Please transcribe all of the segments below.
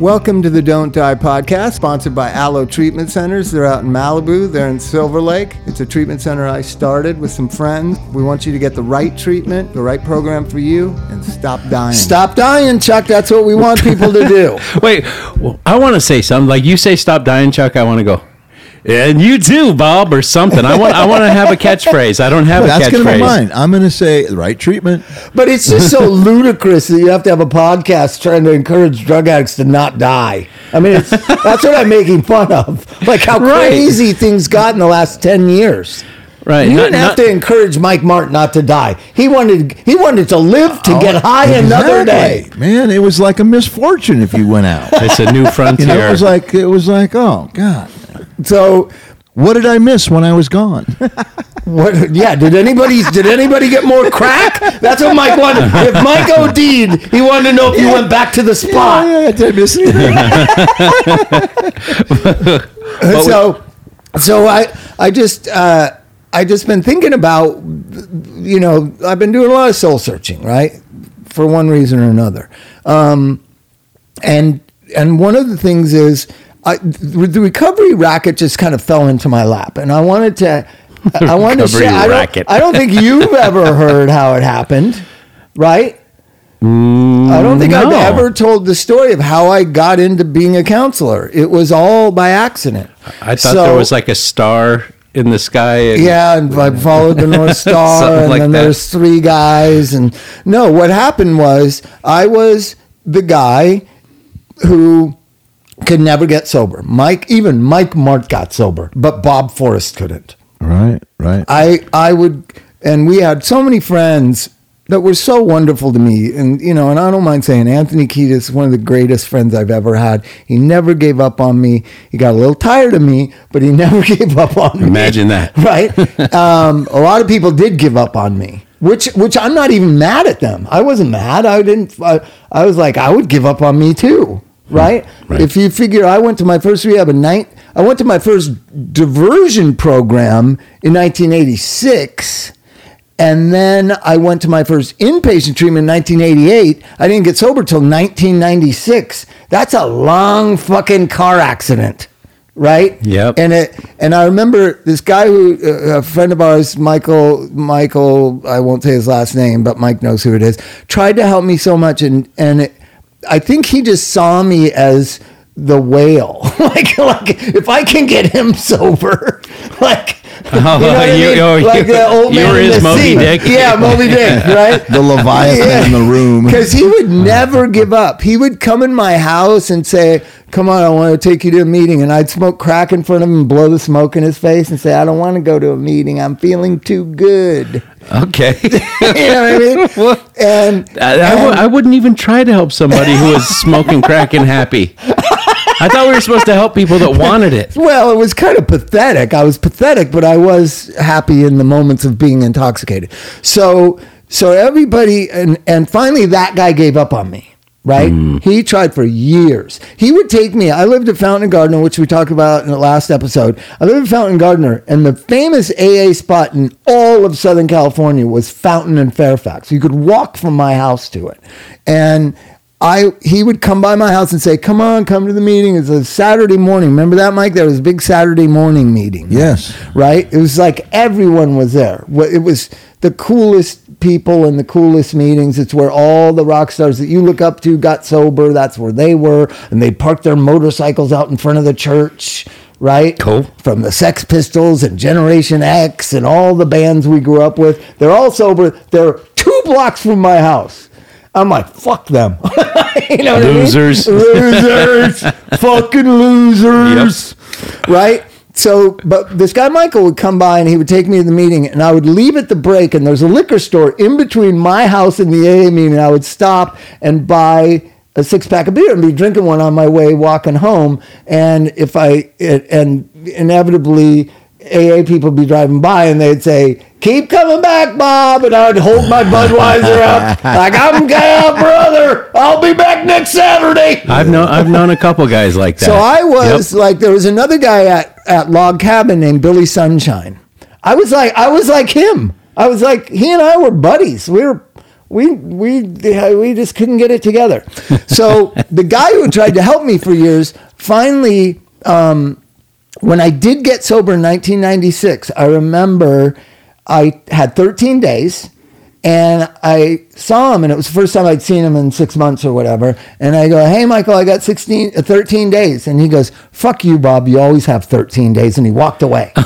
Welcome to the Don't Die podcast, sponsored by Alo Treatment Centers. They're out in Malibu, they're in Silver Lake. It's a treatment center I started with some friends. We want you to get the right treatment, the right program for you, and stop dying. Stop dying, Chuck. That's what we want people to do. Wait, well, I want to say something. Like you say, stop dying, Chuck. I want to go. And you too, Bob, or something. I want. I want to have a catchphrase. I don't have a catchphrase. That's going to be mine. I'm going to say right treatment. But it's just so ludicrous that you have to have a podcast trying to encourage drug addicts to not die. I mean, it's, that's what I'm making fun of. Like how Right. crazy things got in the last 10 years. Right. You didn't have not- to encourage Mike Martin not to die. He wanted he wanted to live to oh, get high another day. Man, it was like a misfortune if you went out. It's a new You frontier. know, it was like it was like, oh God, So what did I miss when I was gone? what? Yeah. Did anybody did anybody get more crack? That's what Mike wanted. If Mike OD'd, he wanted to know if you went back to the spot. yeah, yeah, did I miss anything? so so i i just uh i just been thinking about you know i've been doing a lot of soul searching right for one reason or another um and and one of the things is I, the recovery racket just kind of fell into my lap and i wanted to i wanted to share I don't, I don't think you've ever heard how it happened right mm, I don't think I've ever told the story of how I got into being a counselor. It was all by accident. I thought So- there was like a star in the sky. And Yeah, and I followed the North Star, and like then that. there's three guys. And no, what happened was I was the guy who could never get sober. Mike, even Mike Martt got sober, but Bob Forrest couldn't. right, right. I I would, and we had so many friends that were so wonderful to me, and you know, and I don't mind saying Anthony Kiedis is one of the greatest friends I've ever had. He never gave up on me. He got a little tired of me, but he never gave up on me. Imagine that. right? um, a lot of people did give up on me. Which, which I'm not even mad at them. I wasn't mad. I didn't. I, I was like, I would give up on me too, right? Right. If you figure, I went to my first rehab in night. I went to my first diversion program in 1986. And then I went to my first inpatient treatment in 1988. I didn't get sober till 1996. That's a long fucking car accident, right? Yep. And it and I remember this guy who uh, a friend of ours, Michael Michael, I won't say his last name, but Mike knows who it is. Tried to help me so much, and and it, I think he just saw me as the whale. like like if I can get him sober, like. Oh, you know what I mean? oh, you- like the old you man were in his the Moby sea. Dick. Yeah, Moby Dick, right? the Leviathan in the room. Because he would never give up. He would come in my house and say, Come on, I want to take you to a meeting. And I'd smoke crack in front of him and blow the smoke in his face and say, I don't want to go to a meeting. I'm feeling too good. Okay. you know what I mean? And, I, I w- I wouldn't even try to help somebody who was smoking crack and happy. I thought we were supposed to help people that wanted it. well, it was kind of pathetic. I was pathetic, but I was happy in the moments of being intoxicated. So, so everybody, and, and finally that guy gave up on me. Right? Hmm. He tried for years. He would take me. I lived at Fountain Gardener, which we talked about in the last episode. I lived at Fountain Gardener, and the famous AA spot in all of Southern California was Fountain and Fairfax. You could walk from my house to it. And I he would come by my house and say, "Come on, come to the meeting. It's a Saturday morning. Remember that, Mike? There was a big Saturday morning meeting. Yes. right. It was like everyone was there. It was the coolest people and the coolest meetings. It's where all the rock stars that you look up to got sober. That's where they were, and they parked their motorcycles out in front of the church. Right, Cool. From the Sex Pistols and Generation X and all the bands we grew up with, they're all sober. They're two blocks from my house. I'm like, fuck them. you know Losers. I mean? Losers. fucking losers. Right? So, but this guy Michael would come by and he would take me to the meeting, and I would leave at the break, and there's a liquor store in between my house and the AA meeting. I would stop and buy a six pack of beer and be drinking one on my way walking home. And if I, it, and inevitably, AA people be driving by and they'd say, Keep coming back, Bob. And I'd hold my Budweiser up like, I'm going, brother. I'll be back next Saturday. I've known I've known a couple guys like that. So I was Yep. like, there was another guy at, at Log Cabin named Billy Sunshine. I was like, I was like him. I was like, he and I were buddies. We were we we we just couldn't get it together. So the guy who tried to help me for years finally. Um, when I did get sober in 1996, I remember I had 13 days and I saw him, and it was the first time I'd seen him in six months or whatever. And I go, Hey, Michael, I got 16, uh, 13 days. And he goes, Fuck you, Bob. You always have 13 days. And he walked away.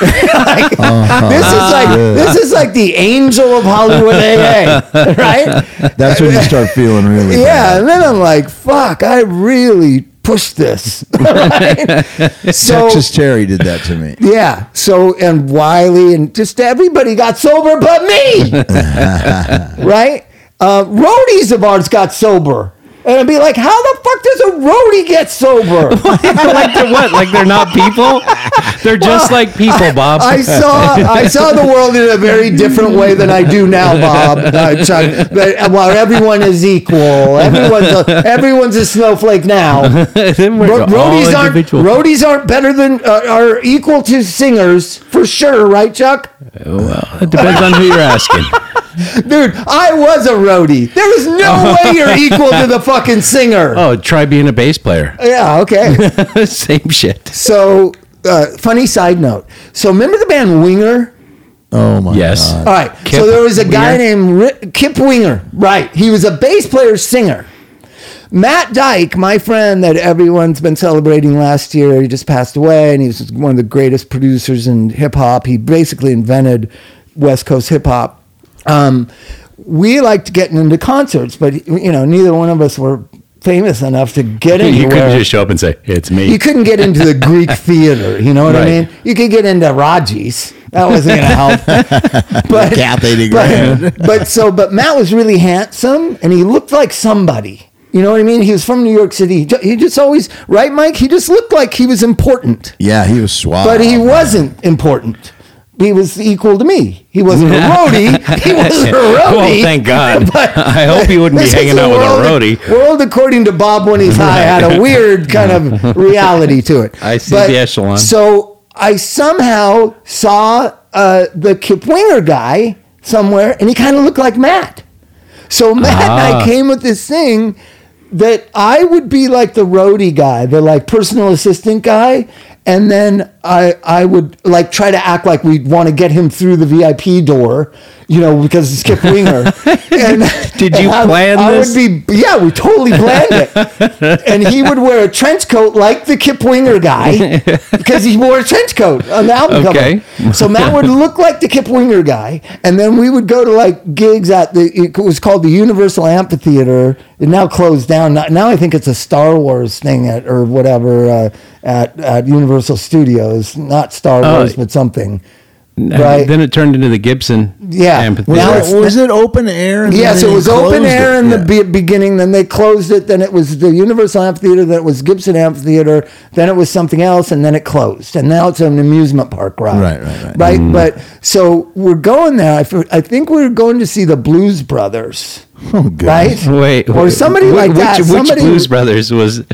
Like, This is like this is like the angel of Hollywood AA, right? That's when you start feeling really Yeah, bad. and then I'm like, fuck, I really pushed this. Right? so, Texas Terry did that to me. yeah. So and Wiley and just everybody got sober but me. right? Uh, roadies of ours got sober. And be like, how the fuck does a roadie get sober? like they're what? Like they're not people? They're just like people, Bob. I saw I saw the world in a very different way than I do now, Bob. Uh, Chuck. But, well, everyone is equal. Everyone's a, everyone's a snowflake now. Ro- roadies aren't roadies aren't better than uh, are equal to singers for sure, right, Chuck? well, it depends on who you're asking. Dude, I was a roadie. There is no way you're equal to the fucking singer. Oh, try being a bass player. Yeah, okay. Same shit. So, uh, funny side note. So, remember the band Winger? Oh my Yes. god. All right. Kip so there was a guy named Ri- Kip Winger. Right. He was a bass player singer. Matt Dike, my friend that everyone's been celebrating last year, he just passed away, and he was one of the greatest producers in hip hop. He basically invented West Coast hip hop. Um, we liked getting into concerts, but you know, neither one of us were famous enough to get You anywhere. couldn't just show up and say, "It's me." You couldn't get into the Greek theater. You know what I mean? You could get into Raji's. That wasn't going to help. but, Kathy de but, Grand. but so, but Matt was really handsome and he looked like somebody. You know what I mean? He was from New York City. He He just always, right, Mike? He just looked like he was important, Yeah, he was suave. but he wasn't important. He was equal to me. He wasn't a roadie. He wasn't a roadie. Well, thank God. But I hope he wouldn't be hanging out with a roadie. World, according to Bob when he's high, had a weird kind of reality to it. I see the echelon. So I somehow saw uh, the Kip Winger guy somewhere, and he kind of looked like Matt. So Matt and I Ah. came with this thing that I would be like the roadie guy, the like personal assistant guy, and then I I would like try to act like we'd want to get him through the VIP door, you know, because it's Kip Winger. and Did you and I- plan I this? would be yeah, we totally planned it. and he would wear a trench coat like the Kip Winger guy because he wore a trench coat on the album Okay. cover. So Matt would look like the Kip Winger guy, and then we would go to like gigs at the it was called the Universal Amphitheater. It now closed down. Now- Now I think it's a Star Wars thing at or whatever uh, at at Universal Studios, not Star Oh. Wars, but something. Right. Then it turned into the Gibson Yeah. amphitheater. Was, Now it, it's- was it open air? and Yes, then it they was open closed air it? in the Yeah. be- beginning. Then they closed it. Then it was the Universal Amphitheater. Then it was Gibson Amphitheater. Then it was something else, and then it closed. And now it's an amusement park ride. Right, right, right. Right, mm. but so we're going there. I, f- I think we're going to see the Blues Brothers. Oh, goodness. Right? Wait, or wait, somebody wh- like which, that. Which somebody, Blues Brothers was?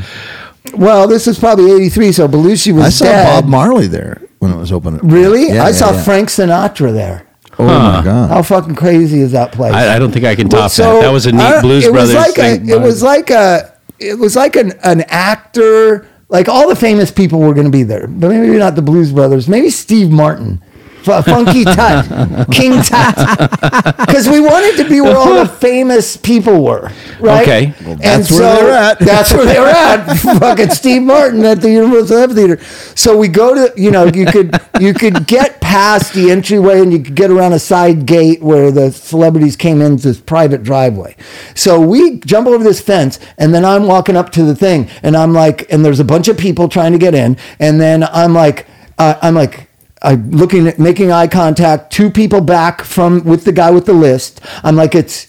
Well, this was probably '83, so Belushi was I saw dead. Bob Marley there when it was open. Really? Yeah, I yeah, saw yeah. Frank Sinatra there. Oh my god! How fucking crazy is that place? I, I don't think I can top Well, so, that. That was a neat I- Blues it Brothers was like thing. A, it was like a. It was like an an actor. Like all the famous people were going to be there, but maybe not the Blues Brothers. Maybe Steve Martin, F- Funky Tut, King Tut, because we wanted to be where all the famous people were, right? Okay. Well, that's where they're at. That's where they were at. Fucking Steve Martin at the Universal Amphitheater. So we go to, you know, you could you could get past the entryway and you could get around a side gate where the celebrities came in this private driveway. So we jump over this fence and then I'm walking up to the thing and I'm like, and there's a bunch of people trying to get in, and then I'm like, uh, I'm like. I'm looking at making eye contact, two people back from with the guy with the list. I'm like, it's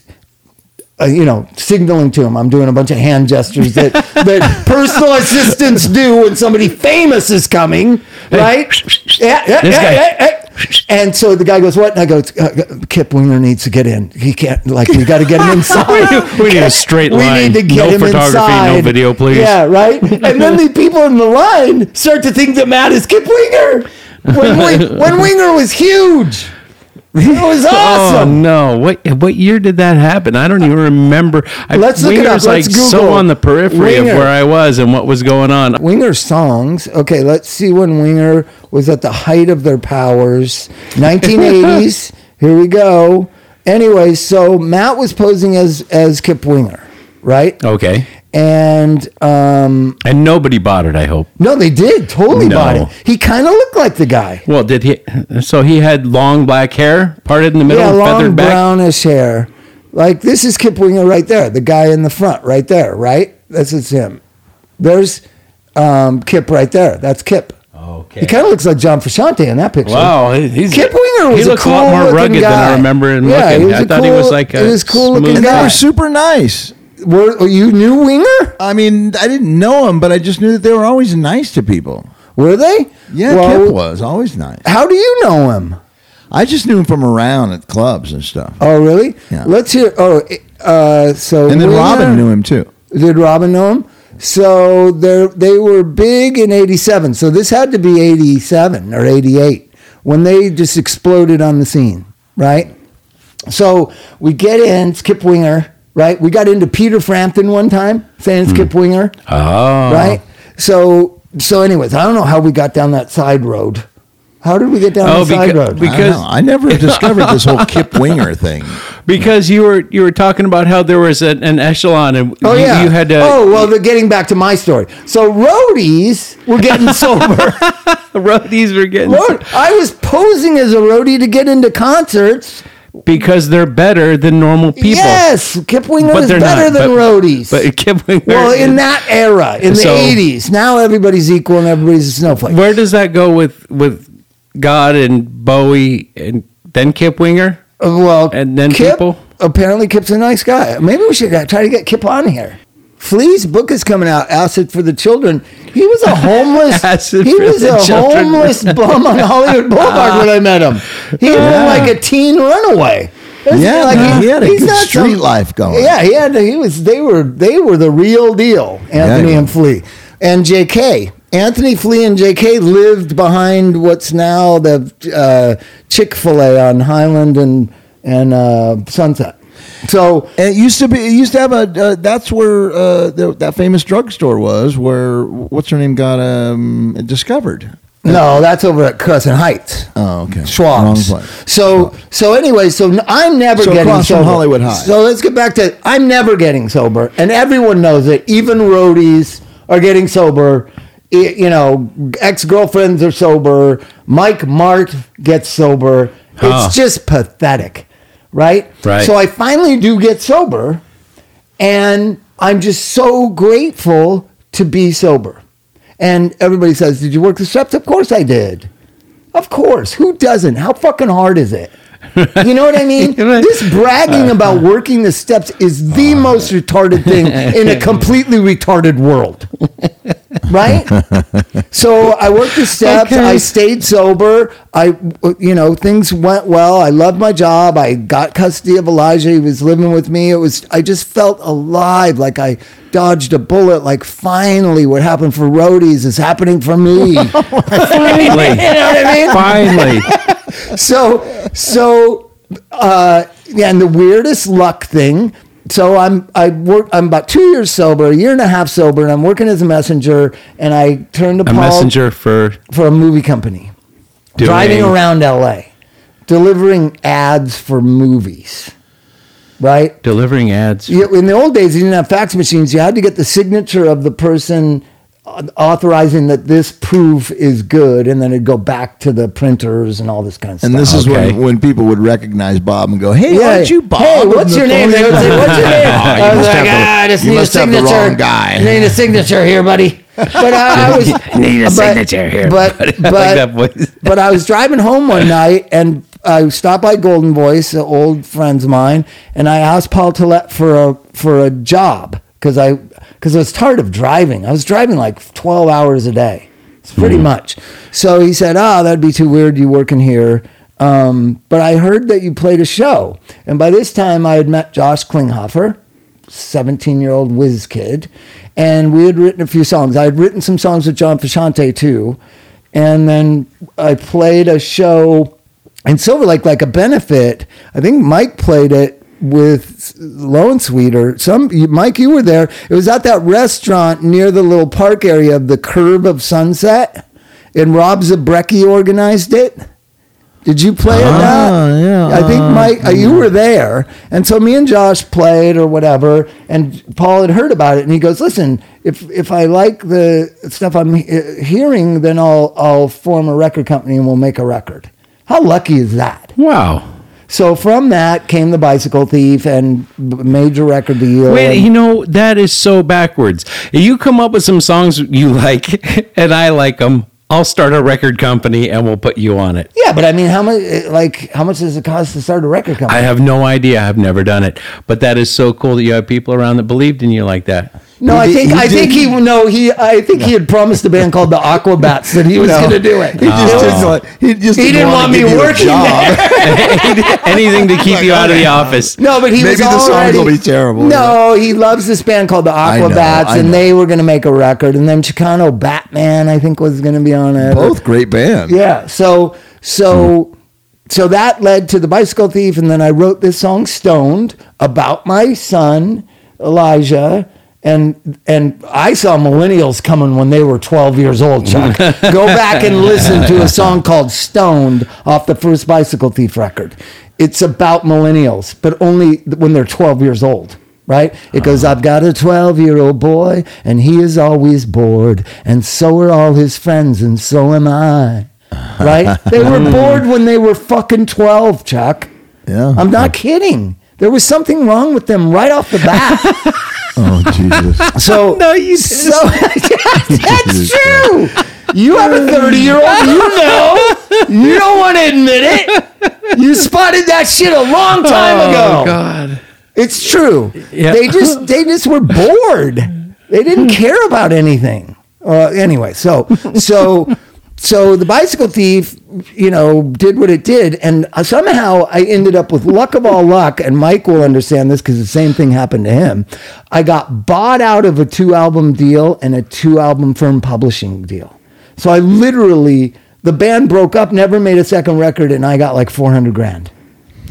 uh, you know, signaling to him. I'm doing a bunch of hand gestures that, that personal assistants do when somebody famous is coming, right? Yeah, yeah, yeah, yeah, yeah. And so the guy goes, "What?" And I go, uh, "Kip Winger needs to get in. He can't. Like, we got to get him inside. We need a straight line. We need to get No him photography, no video, please. Yeah, right. And then the people in the line start to think that Matt is Kip Winger when, Wing- when Winger was huge. It was awesome. Oh awesome. no! What what year did that happen? I don't even remember. I, Let's look it up. Winger's Let's like so on the periphery Winger. of where I was and what was going on. Winger songs. Okay, let's see when Winger was at the height of their powers. 1980s. Here we go. Anyway, so Matt was posing as as Kip Winger, right? Okay, And um, and nobody bought it. I hope. no, they did totally No. bought it. He kind of looked like the guy. Well, did he? So he had long black hair, parted in the middle, yeah, long feathered back. brownish hair. Like this is Kip Winger right there, the guy in the front right there, right? This is him. There's um, Kip right there. That's Kip. Okay. He kind of looks like John Frusciante in that picture. Wow, he's Kip Winger was he looks a, a cool lot more looking rugged guy. than I remember him yeah, looking. He was I a thought cool, he was like a he was cool smooth looking And they guy. were super nice. Were, oh, you knew Winger? I mean, I didn't know him, but I just knew that they were always nice to people. Were they? Yeah, Well, Kip was always nice. How do you know him? I just knew him from around at clubs and stuff. Oh, really? Yeah. Let's hear. Oh, uh, so and then Winger- Robin knew him too. Did Robin know him? So they they were big in '87. So this had to be '87 or '88 when they just exploded on the scene, right? So we get in Skip Winger, right? We got into Peter Frampton one time saying Skip hmm. Winger, Oh, right? So so, anyways, I don't know how we got down that side road. How did we get down Oh, the side beca- road? be- I, Because- I never discovered this whole Kip Winger thing. Because you were you were talking about how there was an, an echelon and Oh you, yeah. you had to. oh well, the, getting back to my story. So roadies were getting sober. roadies were getting Road, I was posing as a roadie to get into concerts. Because they're better than normal people. Yes, Kip Winger But is they're better not, than but- roadies. But Kip Winger. well, in that era, in the '80s, now everybody's equal and everybody's a snowflake. where does that go with with God and Bowie and then Kip Winger? Uh, well, And then Kip, people? Apparently, Kip's a nice guy. Maybe we should try to get Kip on here. Flea's book is coming out, Acid for the Children. He was a homeless. Acid he was a Children. homeless bum on Hollywood Boulevard when I met him. He had been like a teen runaway. Yeah, like man, he had a good street life going. Yeah, he had. He was. They were. They were the real deal. Anthony Yeah. and Flea and J.K. Anthony Flea and J.K. lived behind what's now the uh, Chick Fil A on Highland and and uh, Sunset. So And it used to be. It used to have a. Uh, that's where uh, the, that famous drugstore was. Where what's her name got um, discovered. no, that's over at Crescent Heights. Oh, okay. Schwab's. Wrong place. So so anyway, so I'm never So getting sober. Hollywood High. So let's get back to I'm never getting sober, and everyone knows it. Even roadies are getting sober. You know, ex girlfriends are sober. Mike Martt gets sober. Huh. It's just pathetic, right? Right. So I finally do get sober, and I'm just so grateful to be sober. And everybody says, Did you work the steps? Of course I did. Of course. Who doesn't? How fucking hard is it? You know what I mean? Right. this bragging uh, about uh. working the steps is the oh, most retarded thing in a completely retarded world. Right? so I worked the steps. Okay. I stayed sober. I, you know, things went well. I loved my job. I got custody of Elijah. He was living with me. It was, I just felt alive. Like I dodged a bullet. Like finally what happened for roadies is happening for me. finally, you know Finally, what I mean? finally. so so uh yeah and the weirdest luck thing so i'm i work i'm about two years sober a year and a half sober and i'm working as a messenger and i turned to A paul messenger for for a movie company doing, driving around la delivering ads for movies right delivering ads. yeah, in the old days, you didn't have fax machines. You had to get the signature of the person authorizing that this proof is good, and then it'd go back to the printers and all this kind of And stuff. And this is Okay. when, when people would recognize Bob and go, "Hey, aren't you Bob?" Hey, what's your name? They would say, "What's your name?" Oh, you I was like, have the- "Ah, I just need a must have the signature. wrong guy." I need a signature here, buddy. But I, I was Need a but- signature here, But buddy. But, like that voice. but I was driving home one night and I stopped by Golden Voice, an old friends of mine, and I asked Paul Tollett for a for a job because I because I was tired of driving. I was driving like twelve hours a day. It's pretty much. So he said, "Oh, that'd be too weird. You working here." Um, but I heard that you played a show, and by this time I had met Josh Klinghoffer, 17 year old whiz kid. And we had written a few songs. I had written some songs with John Frusciante too. And then I played a show in Silver Lake, like a benefit. I think Mike played it with Lone Sweet or some. Mike, you were there. It was at that restaurant near the little park area of the Curve of Sunset, and Rob Zabrecky organized it. Did you play at that? Ah, yeah. I think Mike, uh, you were there, and so me and Josh played or whatever, and Paul had heard about it, and he goes, "Listen, if if I like the stuff I'm hearing, then I'll I'll form a record company and we'll make a record." How lucky is that? Wow. So from that came the Bicycle Thief and major record deal. Wait, and- you know that is so backwards. You come up with some songs you like, and I like them. I'll start a record company, and we'll put you on it. yeah, but I mean, how much? Like, how much does it cost to start a record company? I have no idea. I've never done it, but that is so cool that you have people around that believed in you like that. No, He I think he I think he no he I think he had promised a band called the Aquabats that he was No. going to do it. He just It didn't want, he just he didn't, didn't want to me give you working job. Anything to keep you out of the office. No, but he Maybe was the songs already, will be terrible. No, he loves this band called the I know, Aquabats, I and know. they were going to make a record, and then Chicano Batman, I think, was going to be on it. Both great bands. Yeah. So so hmm. so that led to the Bicycle Thief, and then I wrote this song "Stoned" about my son Elijah. And and I saw millennials coming when they were 12 years old, Chuck. Go back and listen to a song called Stoned off the first Bicycle Thief record. It's about millennials, but only when they're 12 years old right? It goes, I've got a 12 year old boy, and he is always bored, and so are all his friends, and so am I. Right? They were hmm. bored when they were fucking 12, Chuck. Yeah. I'm not kidding. There was something wrong with them right off the bat. Oh Jesus. So, No, you didn't. so that's true. You have a 30 year old, you know. You don't want to admit it. You spotted that shit a long time ago. Oh God. It's true. Yeah. They just they just were bored. They didn't care about anything. Uh, anyway, so so so the bicycle thief, you know, did what it did, and uh, somehow I ended up with luck of all luck. And Mike will understand this because the same thing happened to him. I got bought out of a two album deal and a two album firm publishing deal. So I literally the band broke up, never made a second record, and I got like four hundred grand.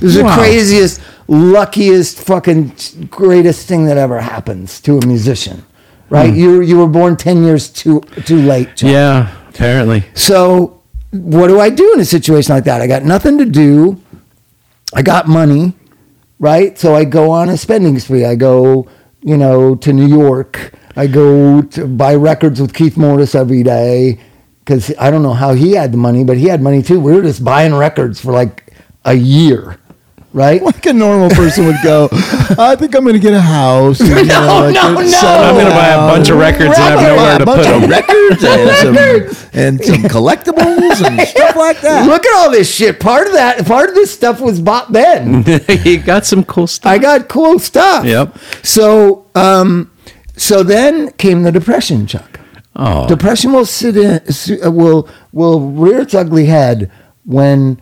This is Wow. the craziest, luckiest, fucking greatest thing that ever happens to a musician, right? Hmm. You you were born ten years too too late. Chuck. Yeah. Apparently. So what do I do in a situation like that? I got nothing to do. I got money, right? So I go on a spending spree. I go, you know, to New York. I go to buy records with Keith Morris every day because I don't know how he had the money, but he had money too. We were just buying records for like a year, right? like a normal person would go, I think I'm going to get a house. and, you No, know, like, no, no. I'm gonna buy a bunch of records and have Record- nowhere to put of them. records and some, and some collectibles and stuff like that. Look at all this shit. Part of that, part of this stuff was bought then. you got some cool stuff. I got cool stuff. Yep. So, um, so then came the depression, Chuck. Oh. Depression will sit in, uh, will will rear its ugly head when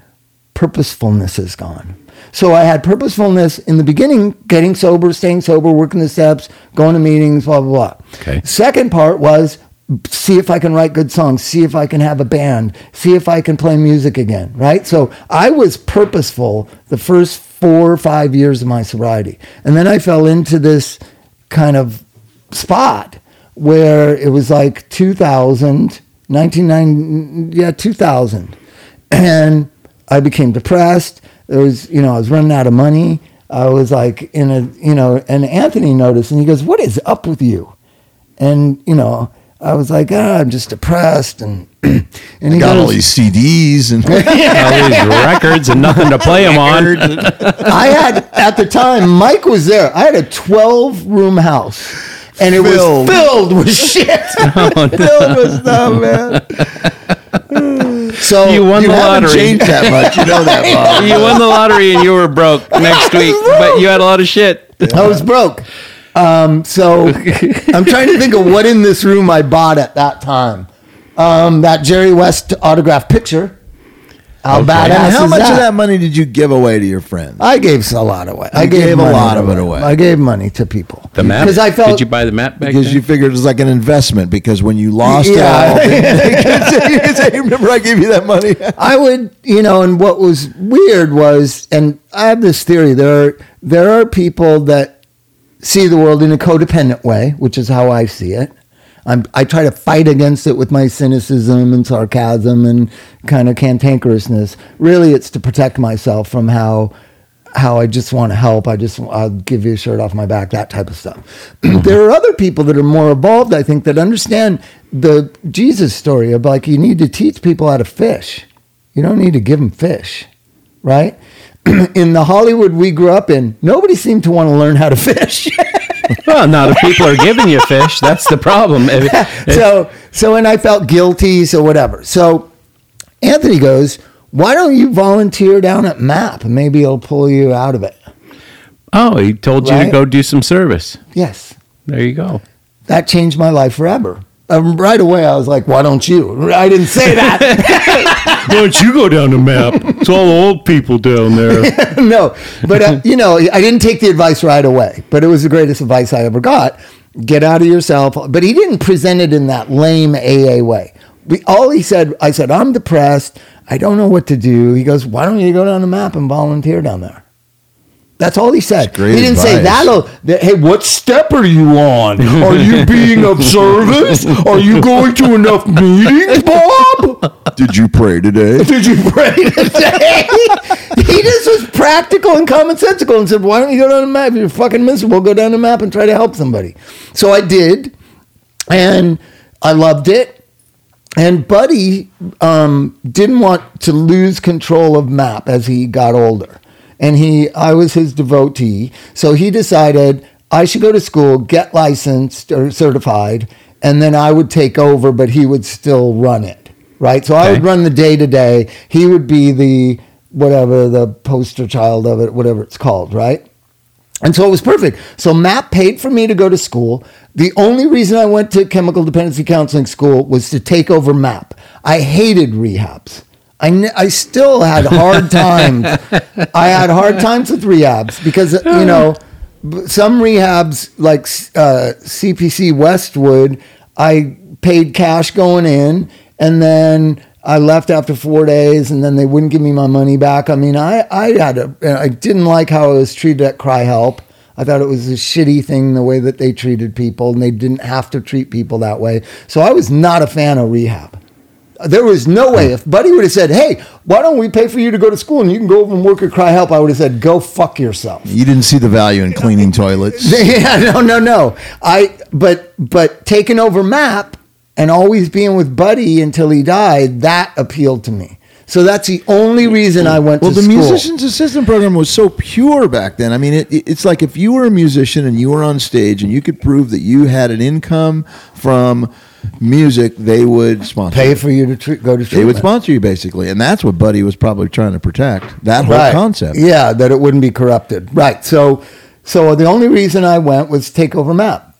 purposefulness is gone. So I had purposefulness in the beginning, getting sober, staying sober, working the steps, going to meetings, blah blah blah. Okay. Second part was see if I can write good songs, see if I can have a band, see if I can play music again, right? So I was purposeful the first four or five years of my sobriety. And then I fell into this kind of spot where it was like 2000, 1990, yeah, 2000. And I became depressed. There was, you know, I was running out of money. I was like in a, you know, and Anthony noticed and he goes, What is up with you? And, you know, I was like, ah, I'm just depressed. And, and he Got all these CDs and all these records and nothing to play them on. I had at the time Mike was there. I had a 12 room house, and it Filled. was filled with shit. filled with stuff, man. So You won You the lottery. changed that much. You know that, Bob. You won the lottery and you were broke next week, but you had a lot of shit. I was broke. Um, so I'm trying to think of what in this room I bought at that time. Um, that Jerry West autographed picture. How Okay. badass how is much that? of that money did you give away to your friends? I gave a lot away. I You gave, gave a money lot of it away. I gave money to people. The map. Because I felt Did you buy the map back because then? you figured it was like an investment. Because when you lost Yeah. it all, you could say, remember I gave you that money. I would, you know, and what was weird was, and I have this theory: there are there are people that see the world in a codependent way, which is how I see it. I'm, I try to fight against it with my cynicism and sarcasm and kind of cantankerousness. Really, it's to protect myself from how how I just want to help. I just I'll give you a shirt off my back, that type of stuff. Mm-hmm. there are other people that are more evolved, I think, that understand the Jesus story of like you need to teach people how to fish. You don't need to give them fish, right? in the Hollywood we grew up in, nobody seemed to want to learn how to fish. Well, not if people are giving you fish. That's the problem. If- if- so so and I felt guilty, so whatever. So Anthony goes, "Why don't you volunteer down at MAP? Maybe it'll pull you out of it." oh, he told you to go do some service. Yes. There you go. that changed my life forever. Um, right away, I was like, "Why don't you?" I didn't say that. Why don't you go down the map? It's all old people down there. no, but uh, you know, I didn't take the advice right away. But it was the greatest advice I ever got. Get out of yourself. But he didn't present it in that lame AA way. We, all he said, I said, I'm depressed. I don't know what to do. He goes, Why don't you go down the map and volunteer down there? That's all he said. He didn't say that'll. That, hey, what step are you on? Are you being of service? Are you going to enough meetings, Bob? Did you pray today? Did you pray today? he just was practical and commonsensical and said, Why don't you go down the map? If you're fucking miserable, go down the map and try to help somebody. So I did, and I loved it. And Buddy um, didn't want to lose control of MAP as he got older. And he, I was his devotee. So he decided I should go to school, get licensed or certified, and then I would take over, but he would still run it. Right. So I would run the day to day. He would be the whatever, the poster child of it, whatever it's called. Right. And so it was perfect. So MAP paid for me to go to school. The only reason I went to chemical dependency counseling school was to take over MAP. I hated rehabs. I, n- I still had hard times. I had hard times with rehabs because, you know, some rehabs like uh, CPC Westwood, I paid cash going in and then I left after four days and then they wouldn't give me my money back. I mean, I, I had a, I didn't like how I was treated at CRI-Help. I thought it was a shitty thing the way that they treated people and they didn't have to treat people that way. So I was not a fan of rehab. There was no way if Buddy would have said, "Hey, why don't we pay for you to go to school and you can go over and work at CRI-Help?" I would have said, "Go fuck yourself." You didn't see the value in cleaning toilets. yeah, no, no, no. I but but taking over Map and always being with Buddy until he died that appealed to me. So that's the only reason I went Well, the school. musician's assistant program was so pure back then. I mean, it- it's like if you were a musician and you were on stage and you could prove that you had an income from music, they would sponsor. pay for you to go to They would sponsor you basically, and that's what Buddy was probably trying to protect. That whole right. concept. Yeah, that it wouldn't be corrupted. Right. So, so the only reason I went was take over Map.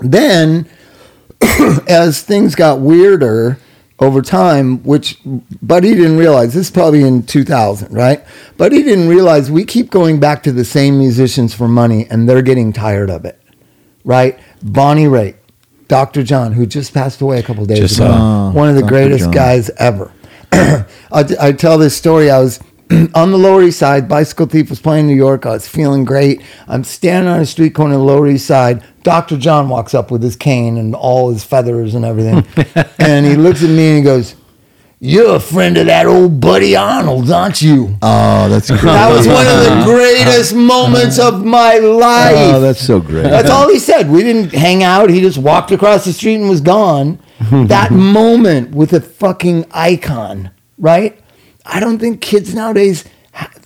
Then, as things got weirder over time, which Buddy didn't realize, this is probably in 2000, right? Buddy didn't realize we keep going back to the same musicians for money and they're getting tired of it, right? Bonnie Raitt, Dr. John, who just passed away a couple days Just ago, saw. one of the Dr. greatest John. guys ever. I, I tell this story. I was on the Lower East Side. Bicycle Thief was playing in New York. I was feeling great. I'm standing on a street corner of the Lower East Side. Dr. John walks up with his cane and all his feathers and everything. and he looks at me and he goes, You're a friend of that old Buddy Arnold, aren't you? Oh, that's great. That was one of the greatest moments of my life. Oh, that's so great. That's all he said. We didn't hang out. He just walked across the street and was gone. that moment with a fucking icon, right? I don't think kids nowadays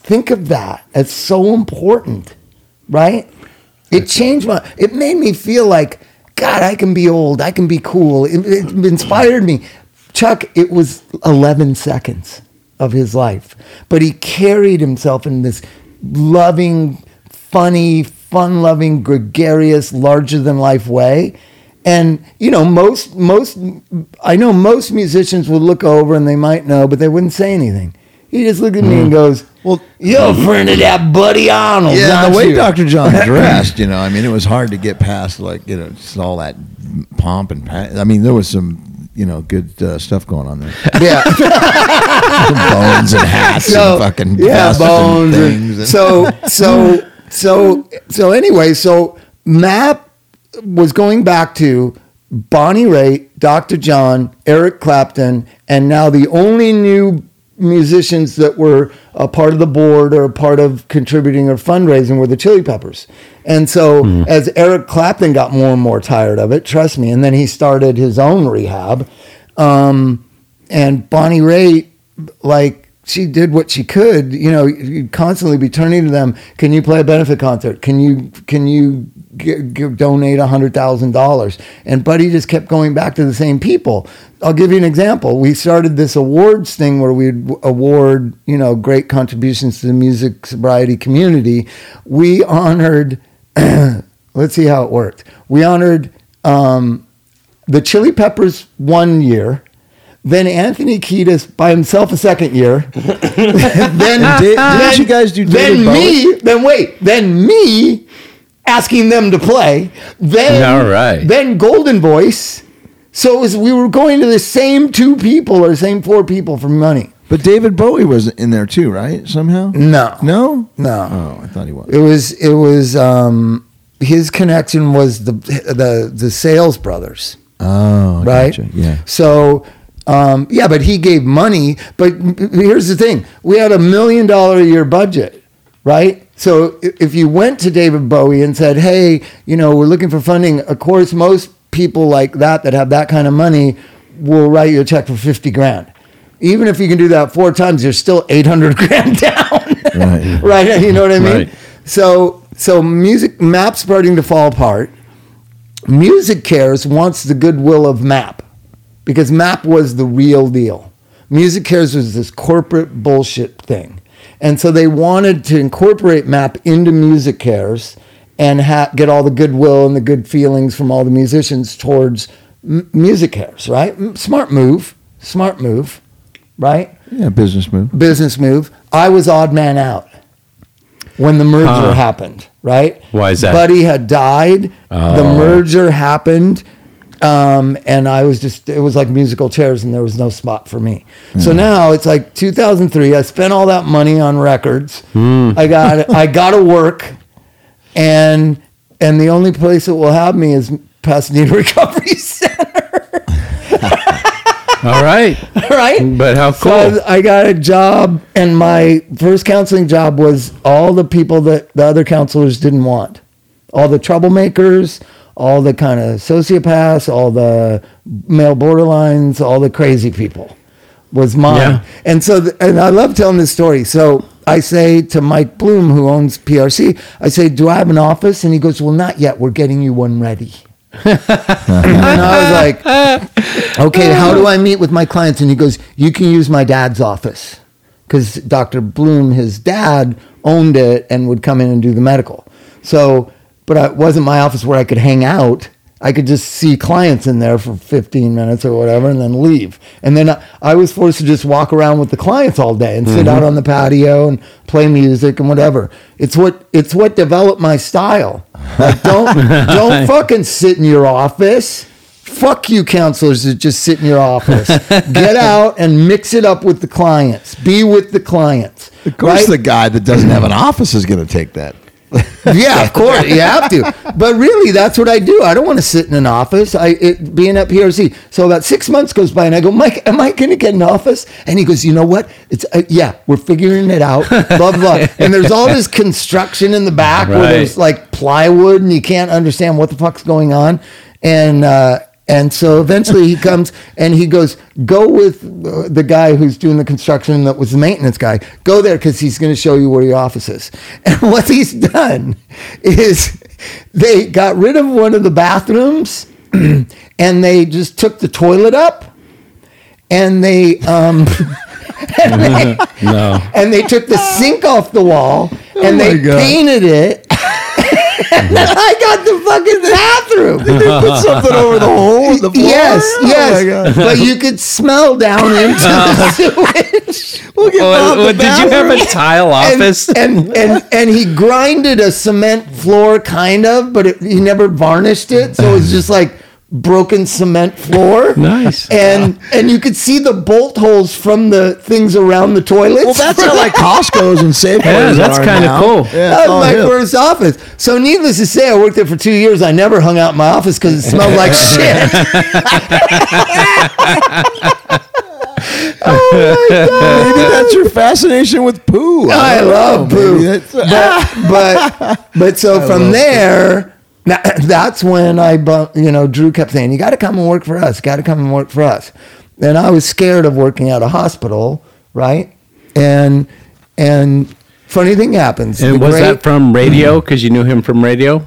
think of that as so important, right? It changed my. It made me feel like God. I can be old. I can be cool. It, it inspired me. Chuck. It was eleven seconds of his life, but he carried himself in this loving, funny, fun-loving, gregarious, larger-than-life way. And you know, most most I know most musicians would look over and they might know, but they wouldn't say anything. He just looked at me and hmm. goes, Well, "You're a friend of that Buddy Arnold." yeah, the way you?" Dr. John dressed, you know, I mean, it was hard to get past like you know just all that pomp and pa- I mean, there was some you know good uh, stuff going on there. Yeah. bones and hats and fucking yeah, bones. and- things. and- so so so so anyway, so Map was going back to Bonnie Raitt, Dr. John, Eric Clapton, and now the only new musicians that were a part of the board or a part of contributing or fundraising were the Chili Peppers. And so as Eric Clapton got more and more tired of it, trust me, and then he started his own rehab. Um, and Bonnie Raitt, like she did what she could. You know, you'd constantly be turning to them. Can you play a benefit concert? Can you can you g- g- donate a hundred thousand dollars? And Buddy just kept going back to the same people. I'll give you an example. We started this awards thing where we'd award you know great contributions to the music sobriety community. We honored. let's see how it worked. We honored. Um, the Chili Peppers one year, then Anthony Kiedis by himself a second year, then, Did- didn't you guys do David then me, then wait, then me asking them to play, then All right. then Golden Voice. So it was we were going to the same two people or the same four people for money. But David Bowie was in there too, right? Somehow? No, No? no. Oh, I thought he was. It was it was um, his connection was the the the Sales Brothers. Oh, right? gotcha. Yeah. So, um, yeah, but he gave money. But here's the thing: we had a million dollar a year budget, right? So if you went to David Bowie and said, "Hey, you know, we're looking for funding," of course, most people like that that have that kind of money will write you a check for fifty grand. Even if you can do that four times, you're still eight hundred grand down. Right. right? You know what I mean? Right. So, so music map starting to fall apart. MusiCares wants the goodwill of MAP because MAP was the real deal. MusiCares was this corporate bullshit thing. And so they wanted to incorporate MAP into MusiCares and ha- get all the goodwill and the good feelings from all the musicians towards m- MusiCares, right? Smart move, smart move, right? Yeah, business move. Business move. I was odd man out when the merger Huh. happened, right? Why is that? Buddy had died. The Oh. merger happened. Um, and I was just, it was like musical chairs and there was no spot for me. So now it's like 2003. I spent all that money on records. I got, I got to work and, and the only place that will have me is Pasadena Recovery Center. all right. All right. But how cool. So I got a job, and my first counseling job was all the people that the other counselors didn't want, all the troublemakers, all the kind of sociopaths, all the male borderlines, all the crazy people was mine. Yeah. And so, th- and I love telling this story. So I say to Mike Bloom, who owns PRC, I say, "Do I have an office?" And he goes, "Well, not yet. We're getting you one ready." and I was like, okay, how do I meet with my clients? And he goes, you can use my dad's office. Because Dr. Bloom, his dad, owned it and would come in and do the medical. So, but it wasn't my office where I could hang out. I could just see clients in there for 15 minutes or whatever and then leave. And then I, I was forced to just walk around with the clients all day and sit mm-hmm. out on the patio and play music and whatever. It's what it's what developed my style. Like don't don't fucking sit in your office. Fuck you, counselors that just sit in your office. Get out and mix it up with the clients. Be with the clients. Of course, right? the guy that doesn't have an office is going to take that. yeah, of course you have to. But really, that's what I do. I don't want to sit in an office. I it, being at PRC. So about six months goes by, and I go, Mike, am I going to get an office? And he goes, you know what? It's uh, yeah, we're figuring it out. Blah blah. blah. And there's all this construction in the back where there's like plywood, and you can't understand what the fuck's going on. And uh, and so eventually he comes and he goes, go with uh, the guy who's doing the construction that was the maintenance guy. Go there because he's going to show you where your office is. And what he's done is they got rid of one of the bathrooms and they just took the toilet up and they um and they, No. and they took the sink off the wall and my they God. painted it I got the fucking bathroom. Did they put something over the hole in the floor. Oh yes, Oh, my yes. God. but you could smell down into the uh-huh. sewage. We'll get Oh, the did you have a tile office? And, and and and he grinded a cement floor, kind of, but it, he never varnished it, so it's just like broken cement floor. Nice. And and you could see the bolt holes from the things around the toilets. Well, that's how like Costco's and Safeways Yeah, that's kinda cool. Yeah, That was my hip. first office. So, needless to say, I worked there for two years. I never hung out in my office because it smelled like shit. oh my god! Maybe that's your fascination with poo. I don't love know. poo. That's- but but but so from there, na- that's when I you know Drew kept saying, "You got to come and work for us. Got to come and work for us." And I was scared of working at a hospital, right? And and funny thing happens. And was great- that from radio? Because you knew him from radio?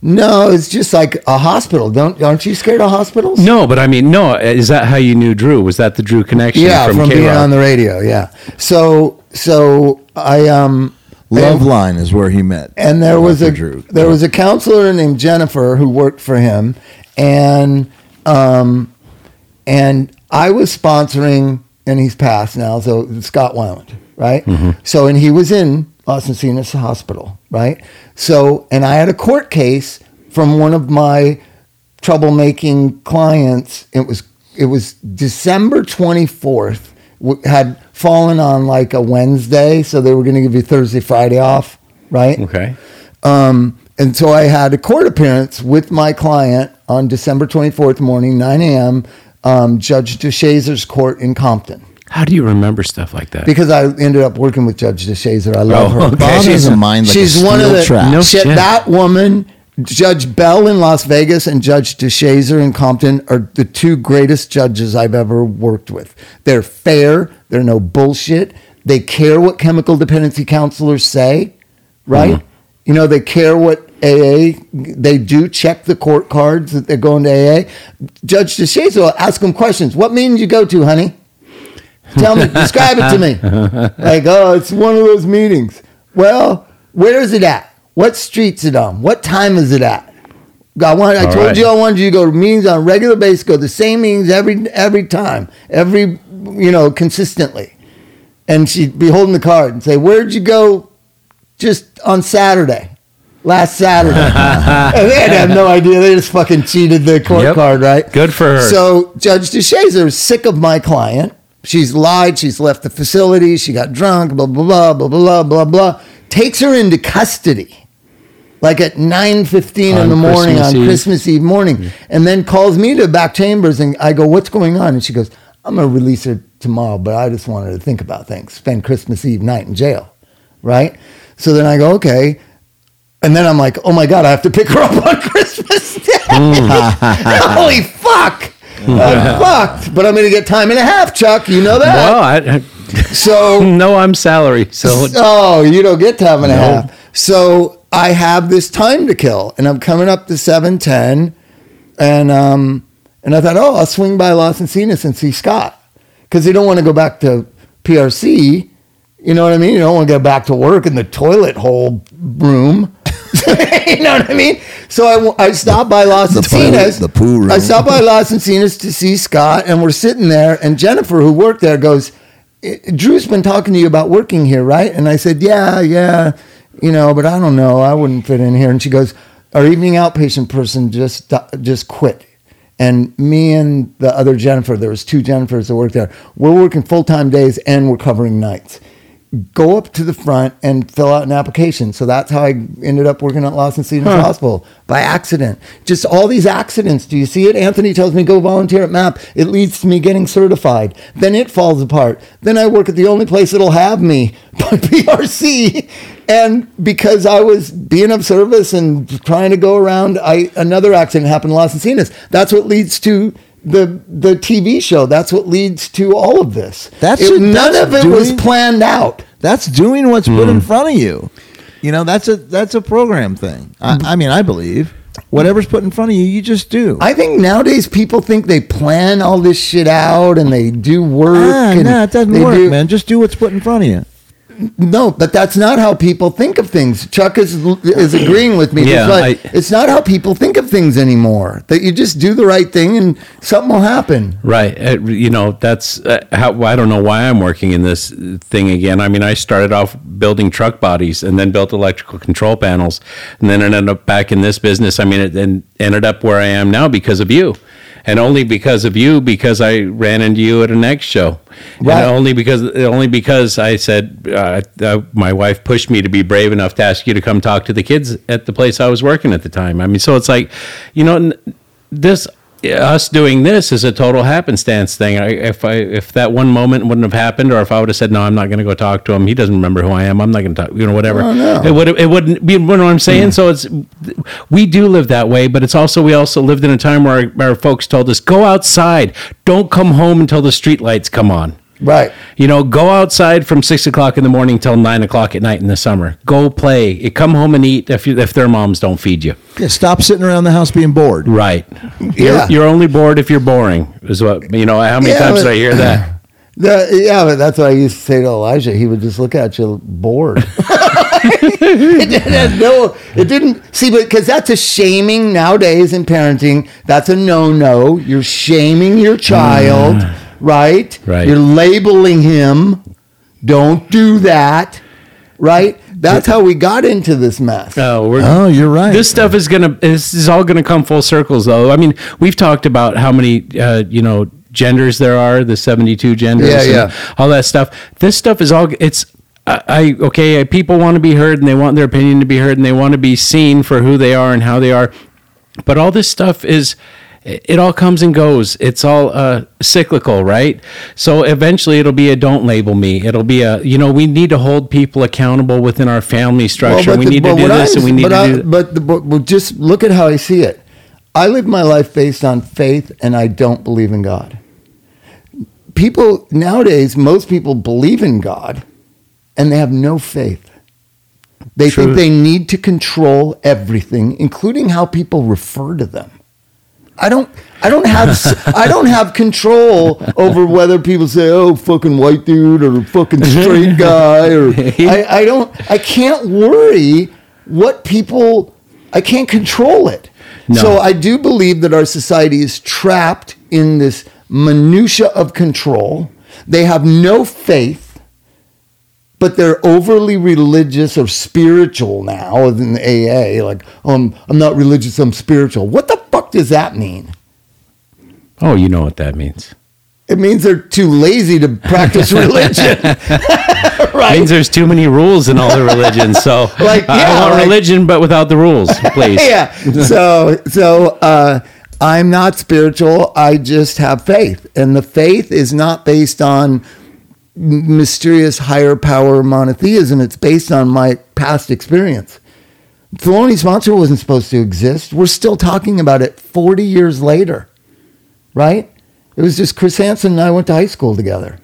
no? It's just like a hospital. Don't aren't you scared of hospitals? No, but I mean, no. Is that how you knew Drew? Was that the Drew connection? Yeah, from, from, being on the radio. Yeah. So so I um. Loveline is where he met. and there was a Drew. there was a counselor named Jennifer who worked for him, and um, and I was sponsoring, and he's passed now, so Scott Weiland, right? So and he was in Las Encinas Hospital, right? So and I had a court case from one of my troublemaking clients. It was it was December twenty fourth. Had fallen on like a Wednesday, so they were going to give you Thursday, Friday off, right? Okay. Um, and so I had a court appearance with my client on December 24th morning, 9 a.m., um, Judge DeShazer's court in Compton. How do you remember stuff like that? Because I ended up working with Judge DeShazer. I love Oh, her. okay. She's, a mind like a she's one of the trap. No shit, shit. that woman, Judge Bell in Las Vegas and Judge DeShazer in Compton are the two greatest judges I've ever worked with. They're fair. They're no bullshit. They care what chemical dependency counselors say, right? Mm-hmm. You know, they care what AA. They do check the court cards that they're going to AA. Judge DeShazer will ask them questions. What meeting did you go to, honey? Tell me, describe it to me. Like, oh, it's one of those meetings. Well, where is it at? What street's it on? What time is it at? I want. I All told right. you I wanted you to go to meetings on a regular basis. Go to the same meetings every every time, every you know consistently. And she'd be holding the card and say, "Where'd you go just on Saturday, last Saturday?" and they'd have no idea. They just fucking cheated the court Yep. card, right? Good for her. So Judge DeShazer is sick of my client. She's lied. She's left the facility. She got drunk. Blah blah blah blah blah blah blah. Takes her into custody, like at nine fifteen in On the morning Christmas on Eve. Christmas Eve morning, and then calls me to back chambers, and I go, "What's going on?" And she goes, "I'm gonna release her tomorrow, but I just wanted to think about things. Spend Christmas Eve night in jail, right?" So then I go, "Okay." And then I'm like, oh my God, I have to pick her up on Christmas Day. Hmm. Holy fuck. Hmm. I'm fucked. But I'm going to get time and a half, Chuck. You know that. well, I, I So, no, I'm salary. So oh, you don't get time and a half. So I have this time to kill, and I'm coming up to 710. And, um, and I thought, oh, I'll swing by Las Encinas and see Scott. Because they don't want to go back to PRC. You know what I mean? You don't want to get back to work in the toilet hole room. you know what I mean? So I, I stopped by Los The Encinas. the poo room. I stopped by Las Encinas to see Scott, and we're sitting there, and Jennifer, who worked there, goes, "Eh, Drew's been talking to you about working here, right? And I said, yeah, yeah, you know, but I don't know. I wouldn't fit in here. And she goes, our evening outpatient person just just quit. And me and the other Jennifer, there was two Jennifers that worked there. We're working full time days and we're covering nights. Go up to the front and fill out an application. So that's how I ended up working at Las Encinas Hospital by accident. Just all these accidents. Do you see it? Anthony tells me go volunteer at MAP. It leads to me getting certified. Then it falls apart. Then I work at the only place that'll have me, by PRC. And because I was being of service and trying to go around, I another accident happened in Las Encinas. That's what leads to the the TV show. That's what leads to all of this. That's It- it- none that's of it was planned out. That's doing what's put in front of you. You know, that's a that's a program thing. I, I mean, I believe whatever's put in front of you, you just do. I think nowadays people think they plan all this shit out and they do work. ah, and no, it doesn't work, do- man. Just do what's put in front of you. No, but that's not how people think of things. Chuck is is agreeing with me. Yeah, I- it's not how people think of things anymore. That you just do the right thing and something will happen. Right. Uh, you know, that's uh, how I don't know why I'm working in this thing again. I mean, I started off building truck bodies and then built electrical control panels and then ended up back in this business. I mean, it ended up where I am now because of you. And only because of you, because I ran into you at a next show, Right. and only because only because I said uh, uh, my wife pushed me to be brave enough to ask you to come talk to the kids at the place I was working at the time. I mean, so it's like, you know, this us doing this is a total happenstance thing. I, if I if that one moment wouldn't have happened, or if I would have said no, I'm not going to go talk to him. He doesn't remember who I am. I'm not going to talk. You know, whatever. Oh, it would it wouldn't be. You know what I'm saying? Hmm. So it's we do live that way, but it's also we also lived in a time where our, our folks told us go outside, don't come home until the street lights come on. Right. You know, go outside from six o'clock in the morning till nine o'clock at night in the summer. Go play. Come home and eat if you, if their moms don't feed you. Yeah, stop sitting around the house being bored. Right. Yeah. You're, you're only bored if you're boring. Is what you know. How many Yeah, times but- did I hear that? The, yeah, but that's what I used to say to Elijah. He would just look at you bored. it didn't no, it didn't see, but because that's a shaming nowadays in parenting. That's a no-no. You're shaming your child, mm. Right? Right. You're labeling him. Don't do that, right? That's how we got into this mess. Oh, we're, Oh, you're right. This stuff is gonna. This is all gonna come full circles, though. I mean, we've talked about how many, uh, you know, genders there are. The seventy-two genders. Yeah, and yeah. All that stuff. This stuff is all. It's. I, I okay. People want to be heard, and they want their opinion to be heard, and they want to be seen for who they are and how they are. But all this stuff is. It all comes and goes. It's all uh, cyclical, right? So eventually, it'll be a "don't label me." It'll be a you know we need to hold people accountable within our family structure. we the- need to do this, I'm- and we need to I- do. that. But, the, but, but just look at how I see it. I live my life based on faith, and I don't believe in God. People nowadays, most people believe in God, and they have no faith. They True. think they need to control everything, including how people refer to them. I don't. I don't have. I don't have control over whether people say, "Oh, fucking white dude" or "fucking straight guy," or I, I don't. I can't worry what people. I can't control it. No. So I do believe that our society is trapped in this minutia of control. They have no faith but they're overly religious or spiritual now in the AA. Like, um, I'm not religious, I'm spiritual. What the fuck does that mean? Oh, you know what that means. It means they're too lazy to practice religion. It right? means there's too many rules in all the religions. So, Like, I- yeah, I want like- religion, but without the rules, please. yeah. So, so uh, I'm not spiritual. I just have faith, and the faith is not based on mysterious higher power monotheism. It's based on my past experience. Thelonious Monster wasn't supposed to exist. We're still talking about it 40 years later, right? It was just Chris Hansen and I went to high school together,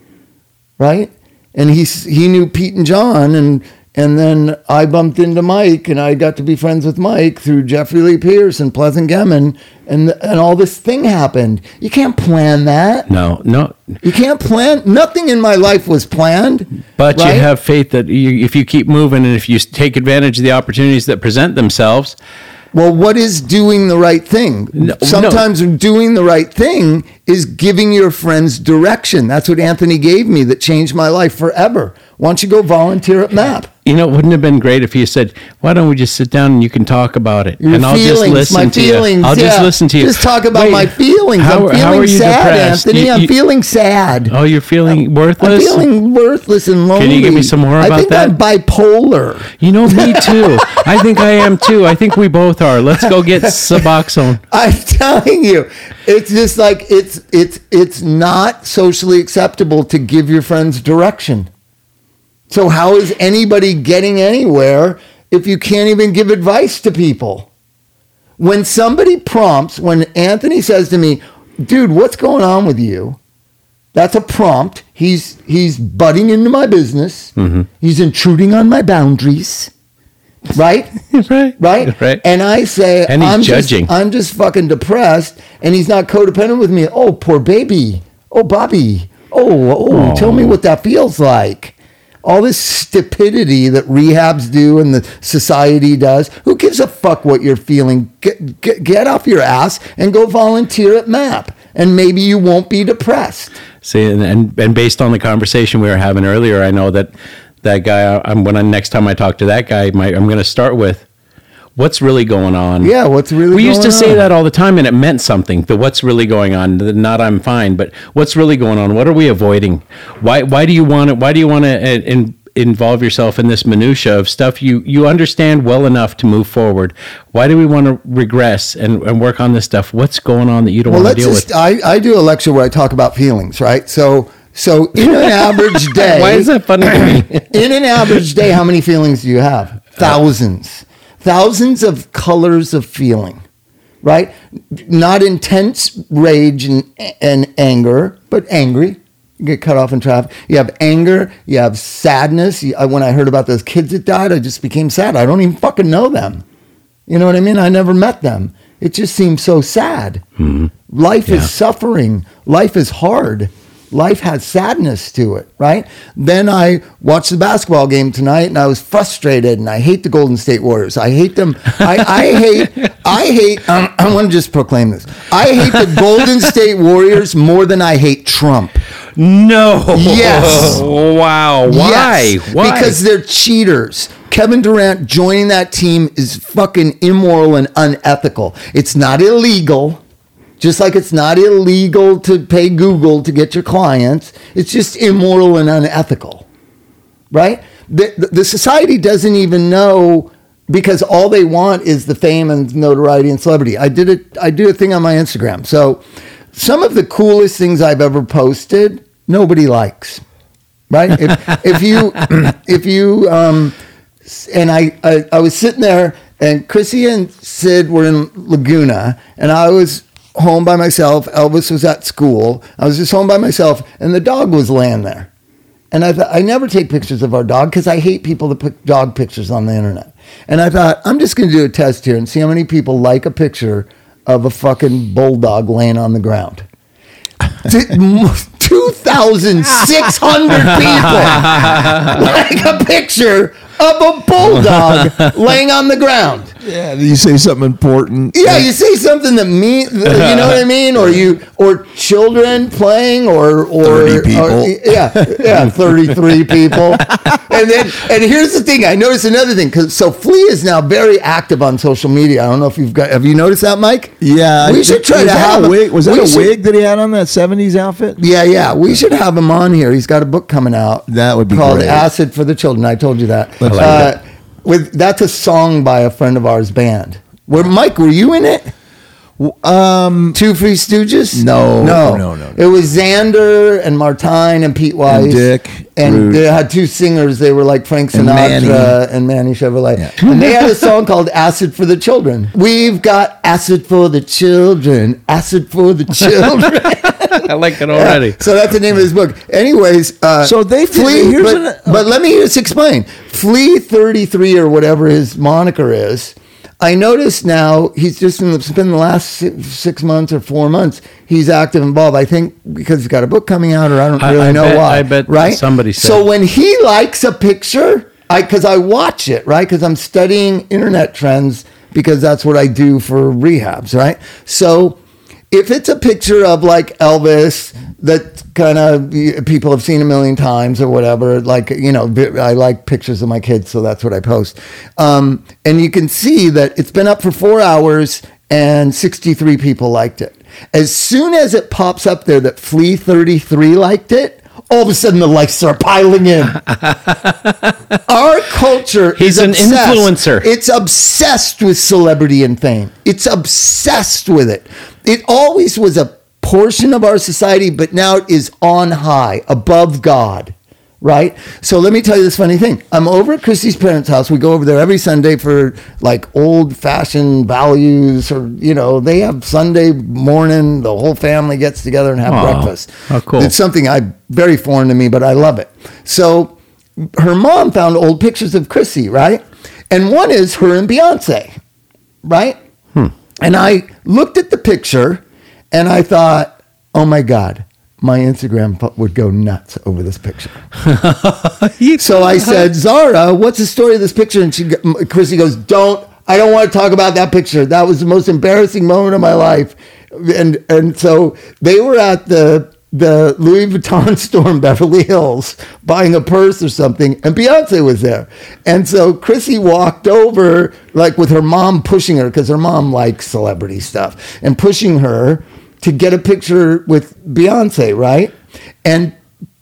right? And he he knew Pete and John, and and then I bumped into Mike, and I got to be friends with Mike through Jeffrey Lee Pierce and Pleasant Gehman, and and all this thing happened. You can't plan that. No, no. You can't plan. Nothing in my life was planned. But right? you have faith that you, if you keep moving and if you take advantage of the opportunities that present themselves, Well, what is doing the right thing? No, Sometimes doing the right thing is giving your friends direction. That's what Anthony gave me that changed my life forever. Why don't you go volunteer at MAP? You know, it wouldn't have been great if you said, "Why don't we just sit down and you can talk about it, Your and I'll just feelings, listen my to feelings. you. I'll just yeah. listen to you. Just talk about Wait, my feelings. How, I'm feeling you sad, depressed? Anthony. You- I'm feeling sad. Oh, you're feeling worthless? I'm feeling worthless and lonely. Can you give me some more I about think that? I'm bipolar. You know, me too. I think I am too. I think we both are. Let's go get Suboxone. I'm telling you, it's just like it's it's it's not socially acceptable to give your friends direction. So how is anybody getting anywhere if you can't even give advice to people? When somebody prompts, when Anthony says to me, "Dude, what's going on with you?" That's a prompt. He's he's butting into my business. Mm-hmm. He's intruding on my boundaries. Right? right. right? Right. And I say, And he's I'm judging. Just, I'm just fucking depressed, and he's not codependent with me. Oh, poor baby. Oh, Bobby. Oh, oh, tell me what that feels like. All this stupidity that rehabs do and the society does. Who gives a fuck what you're feeling? Get, get, get off your ass and go volunteer at MAP, and maybe you won't be depressed. See, and, and and based on the conversation we were having earlier, I know that that guy. I'm when I next time I talk to that guy, my, I'm going to start with what's really going on. Yeah, what's really We used to going say that all the time, and it meant something. The what's really going on, the not I'm fine, but what's really going on? What are we avoiding? Why why do you want to? Why do you want to uh, in, involve yourself in this minutia of stuff you you understand well enough to move forward? Why do we want to regress and, and work on this stuff? What's going on that you don't Well, want to deal just. with? I, I do a lecture where I talk about feelings, right? So so in an average day, Why is that funny to me? in an average day, how many feelings do you have? Uh, Thousands. Thousands of colors of feeling, right? Not intense rage and, and anger, but angry. You get cut off in traffic. You have anger. You have sadness. You, I- when I heard about those kids that died, I just became sad. I don't even fucking know them. You know what I mean? I never met them. It just seems so sad. Mm-hmm. Life Yeah. is suffering. Life is hard. Life has sadness to it, right? Then I watched the basketball game tonight and I was frustrated and I hate the Golden State Warriors. I hate them. I, I hate, I hate, um, I want to just proclaim this. I hate the Golden State Warriors more than I hate Trump. No. Yes. Wow. Why? Yes, Why? Because they're cheaters. Kevin Durant joining that team is fucking immoral and unethical. It's not illegal. Just like it's not illegal to pay Google to get your clients, it's just immoral and unethical. Right? The, the, society doesn't even know because all they want is the fame and notoriety and celebrity. I did it I do a thing on my Instagram. So some of the coolest things I've ever posted, nobody likes right? If, if you, if you, um, and I, I, I was sitting there, and Chrissy and Sid were in Laguna, and I was home by myself. Elvis was at school. I was just home by myself, and the dog was laying there. And I thought, I never take pictures of our dog because I hate people that put dog pictures on the internet. And I thought, I'm just going to do a test here and see how many people like a picture of a fucking bulldog laying on the ground. 2,600 people like a picture of a bulldog laying on the ground. Yeah, you say something important. Yeah, you say something that mean, you know what I mean, or you, or children playing, or or 30 people. or- yeah, yeah, thirty three people, and then and here's the thing. I noticed another thing because so Flea is now very active on social media. I don't know if you've got. Have you noticed that, Mike? Yeah, we should try to that have a wig. Was that a should- wig that he had on that '70s outfit? Yeah, yeah. We should have him on here. He's got a book coming out. That would be called great. Acid for the Children. I told you that. like Uh, with that's a song by a friend of ours band. Where Mike, were you in it? Um, Two Free Stooges? No, no, no, no, no. It was Xander and Martine and Pete Weiss Dick and Root. they had two singers. They were like Frank And Sinatra Manny. and Manny Chevrolet, Yeah. and they had a song called "Acid for the Children." We've got acid for the children, acid for the children. I like it already. So that's the name of his book. Anyways, uh, So they- Flea. here's but, an- but let me just explain. Flea thirty three or whatever his moniker is. I notice now he's just in the, it's been the last six, six months or four months. He's active involved. I think because he's got a book coming out, or I don't I- really I know bet- why. I bet right? somebody said- So when he likes a picture, I because I watch it right because I'm studying internet trends because that's what I do for rehabs, right? So if it's a picture of like Elvis that kind of people have seen a million times or whatever, like, you know, I like pictures of my kids, so that's what I post. Um, and you can see that it's been up for four hours and 63 people liked it. As soon as it pops up there that Flea 33 liked it, all of a sudden the likes are piling in. Our culture He's is an obsessed. influencer. It's obsessed with celebrity and fame. It's obsessed with it. It always was a portion of our society, but now it is on high, above God. Right? So let me tell you this funny thing. I'm over at Christy's parents' house. We go over there every Sunday for like old fashioned values, or, you know, they have Sunday morning, the whole family gets together and have Aw. breakfast. How cool. It's something I very foreign to me, but I love it. So her mom found old pictures of Chrissy, right? And one is her and Beyonce, right? And I looked at the picture and I thought, oh my God, my Instagram would go nuts over this picture. so I said, Zara, what's the story of this picture? And she, Chrissy goes, don't, I don't want to talk about that picture. That was the most embarrassing moment of my life. And, and so they were at the, the Louis Vuitton store in Beverly Hills buying a purse or something, and Beyonce was there. And so Chrissy walked over, like with her mom pushing her, because her mom likes celebrity stuff, and pushing her to get a picture with Beyonce, right? And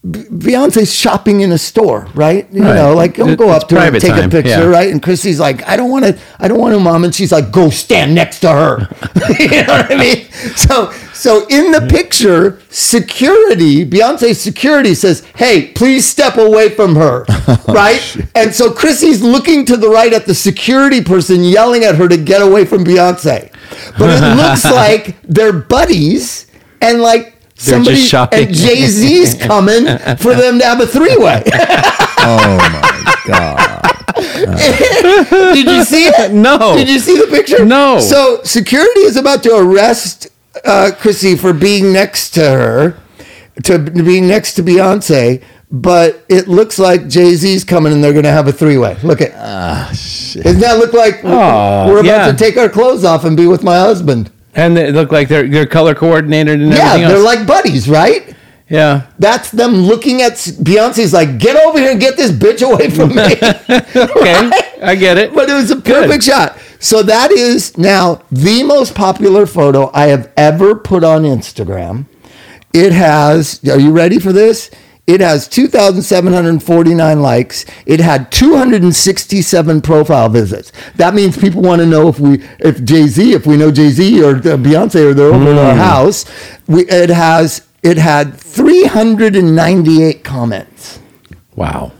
Beyonce's shopping in a store, right? You Right. know, like don't go up to her and take a picture, yeah. right? And Chrissy's like, I don't want to, I don't want to, mom. And she's like, go stand next to her. you know what I mean? So, so in the picture, security, Beyonce's security says, "Hey, please step away from her," right? and so Chrissy's looking to the right at the security person, yelling at her to get away from Beyonce. But it looks like they're buddies, and like. They're just Somebody shopping. and Jay Z's coming for them to have a three way. Oh my god! Did you see it? No. Did you see the picture? No. So security is about to arrest uh, Chrissy for being next to her, to being next to Beyonce. But it looks like Jay Z's coming and they're going to have a three way. Look at. Doesn't that look like Oh, we're about yeah. to take our clothes off and be with my husband? And they look like they're they're color coordinated and Yeah, everything they're else. like buddies, right? yeah. That's them looking at Beyonce's like, get over here and get this bitch away from me. Okay. I get it. but it was a perfect shot. So that is now the most popular photo I have ever put on Instagram. It has, are you ready for this? It has 2,749 likes. It had 267 profile visits. That means people want to know if we, if Jay Z, if we know Jay Z or Beyonce or they're over in our hmm. house. We, it has, it had 398 comments Wow.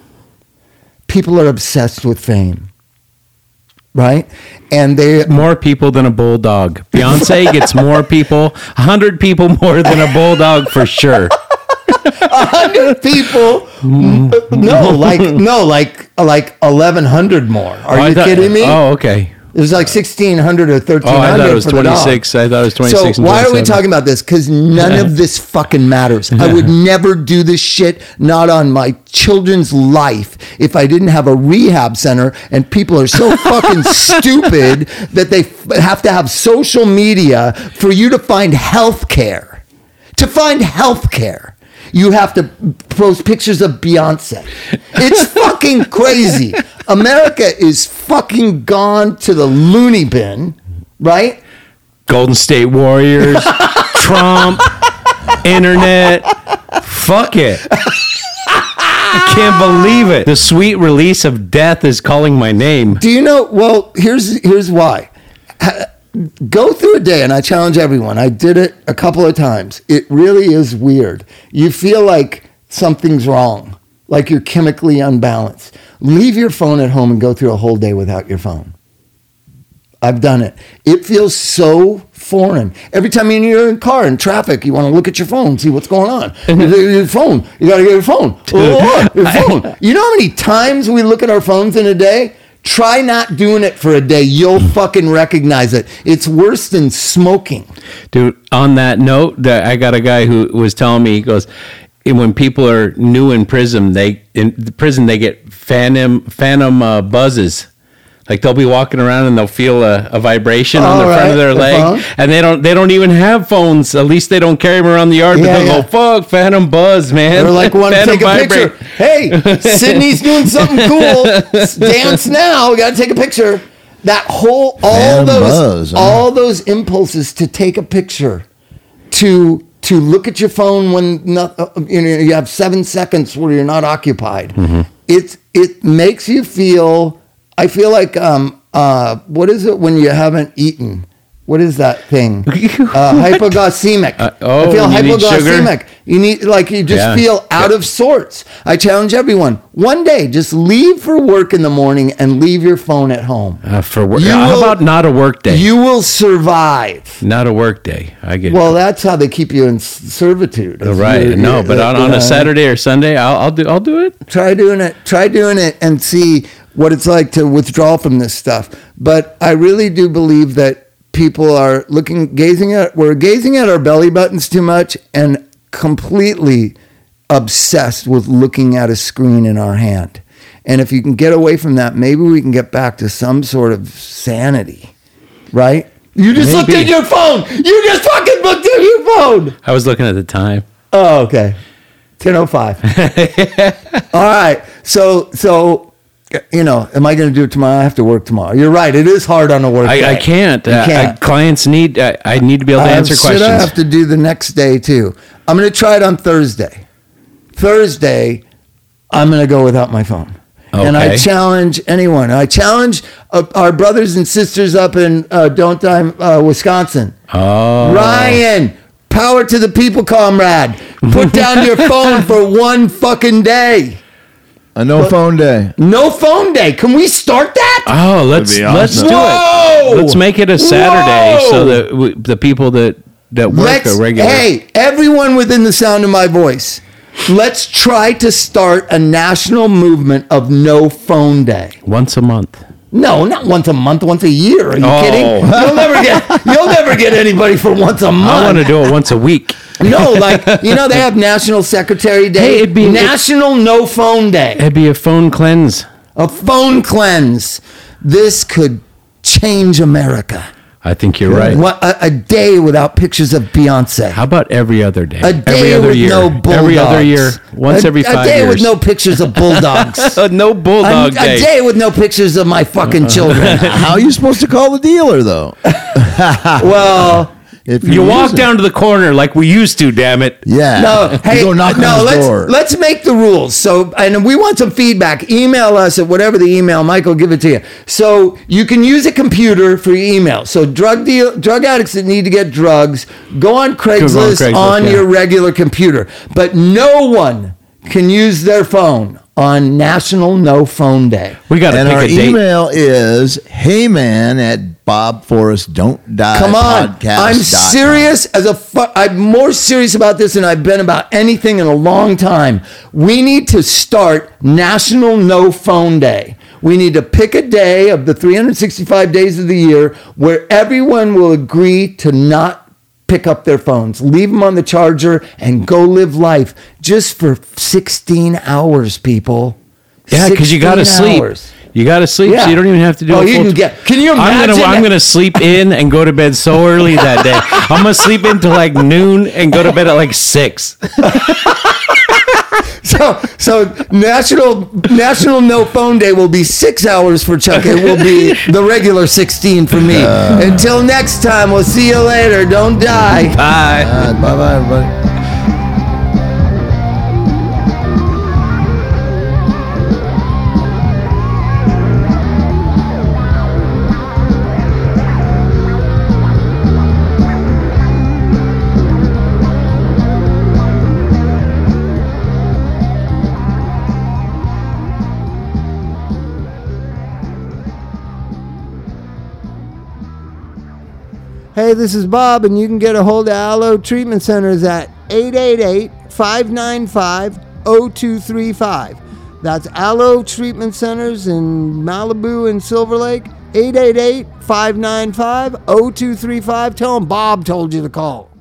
people are obsessed with fame, right? And they More people than a bulldog. Beyonce gets more people, hundred people more than a bulldog for sure. Hundred people, mm. no, like no, like like eleven hundred more. Are Oh, you thought- kidding me? Oh, okay. It was like sixteen hundred or thirteen Oh, I thought it was for the dog. twenty six. I thought it was twenty six. So why are we talking about this? Because none of this fucking matters. I would never do this shit, not on my children's life, if I didn't have a rehab center. And people are so fucking stupid that they f- have to have social media for you to find health care. To find health care. You have to post pictures of Beyonce. It's fucking crazy. America is fucking gone to the loony bin, right? Golden State Warriors, Trump, internet. Fuck it. I can't believe it. The sweet release of death is calling my name. Do you know? Well, here's here's why. Go through a day, and I challenge everyone. I did it a couple of times. It really is weird. You feel like something's wrong, like you're chemically unbalanced. Leave your phone at home and go through a whole day without your phone. I've done it. It feels so foreign. Every time you're in a car in traffic, you want to look at your phone, see what's going on. your, your phone. You got to get your phone. Oh, your phone. You know how many times we look at our phones in a day? Try not doing it for a day. You'll fucking recognize it. It's worse than smoking. Dude, on that note, I got a guy who was telling me, he goes, "Eh, when people are new in prison, they in the prison they get phantom phantom uh, buzzes. Like they'll be walking around and they'll feel a, a vibration on the Oh, front of their the leg, phone. and they don't they don't even have phones. At least they don't carry them around the yard. But Yeah, they'll yeah. go, "Fuck, phantom buzz, man." They're like, want to take a vibrate." picture. Hey, Sydney's doing something cool. Dance now. We got to take a picture. That whole, all Phantom those, buzz, huh? all those impulses to take a picture, to to look at your phone when not, uh, you know you have seven seconds where you're not occupied. It it makes you feel. I feel like um uh what is it when you haven't eaten? What is that thing? Uh, hypoglycemic. Uh, oh, I feel you need sugar? hypoglycemic. You need like you just Yeah. feel out of sorts. I challenge everyone. One day, just leave for work in the morning and leave your phone at home. Uh, for work. How will- about not a work day? You will survive. not a work day. I get Well, that's how they keep you in servitude. it. is right. you're- No, you're- but on, on a Saturday or Sunday, I'll, I'll do I'll do it. try doing it try doing it and see what it's like to withdraw from this stuff but i really do believe that people are looking gazing at we're gazing at our belly buttons too much and completely obsessed with looking at a screen in our hand. And if you can get away from that, maybe we can get back to some sort of sanity, right? You just looked at your phone. You just fucking looked at your phone. I was looking at the time. Oh, okay. 10.05. All right. So, so, you know, am I going to do it tomorrow? I have to work tomorrow. You're right. It is hard on a work day. I, I can't. Uh, can't. I, clients need. I, I need to be able to Uh, answer should questions. I have to do the next day too? I'm going to try it on Thursday. Thursday, I'm going to go without my phone. Okay. And I challenge anyone. I challenge uh, our brothers and sisters up in uh, Don't Die, uh, Wisconsin. oh, Ryan, power to the people, comrade. Put down your phone for one fucking day. A no phone day. No phone day. Can we start that? oh, let's be let's awesome. do Whoa! it. Let's make it a Saturday Whoa! so that we, the people that that work Let's, are regular. hey, everyone within the sound of my voice, let's try to start a national movement of no phone day. once a month. No, not once a month, once a year. Are you Oh. kidding? You'll never get you'll never get anybody for once a month. I want to do it once a week. No, like you know, they have National Secretary Day, Hey, it'd be- National No Phone Day, It'd be a phone cleanse. a phone cleanse. This could change America. I think you're right. What a, a day without pictures of Beyonce. How about every other day? A day every other with year. no bulldogs. Every other year. Once A- every five years. A day years. with no pictures of bulldogs. Uh, no bulldog a, day. a day with no pictures of my fucking children. How are you supposed to call the dealer though? well, If You you're walk using- down to the corner like we used to. Damn it. Yeah. no, You hey, go knock no, on his let's door. let's make the rules. So, and we want some feedback. Email us at whatever the email. Michael, give it to you. So you can use a computer for your email. So drug deal, drug addicts that need to get drugs, go on Craigslist, Craigslist, on yeah. your regular computer. But no one can use their phone on National No Phone Day. We got to pick our a date. email is heyman at Bob Forrest Don't Die Come on, podcast I'm serious as a. Fu- I'm more serious about this than I've been about anything in a long time. We need to start National No Phone Day. We need to pick a day of the 365 days of the year where everyone will agree to not pick up their phones, leave them on the charger, and go live life just for 16 hours, people. Yeah, because you got to sleep. You got to sleep, Yeah. so you don't even have to do. Oh, you can get- can you I'm gonna imagine I'm gonna sleep in and go to bed so early that day. I'm gonna sleep until like noon and go to bed at like six. So, so national National No Phone Day will be six hours for Chuck. It will be the regular sixteen for me. Until next time, we'll see you later. Don't die. Bye. Uh, bye bye, everybody. Hey, this is Bob, and you can get a hold of Alo Treatment Centers at 888 595 0235. That's Alo Treatment Centers in Malibu and Silver Lake. 888 595 0235. Tell them Bob told you to call.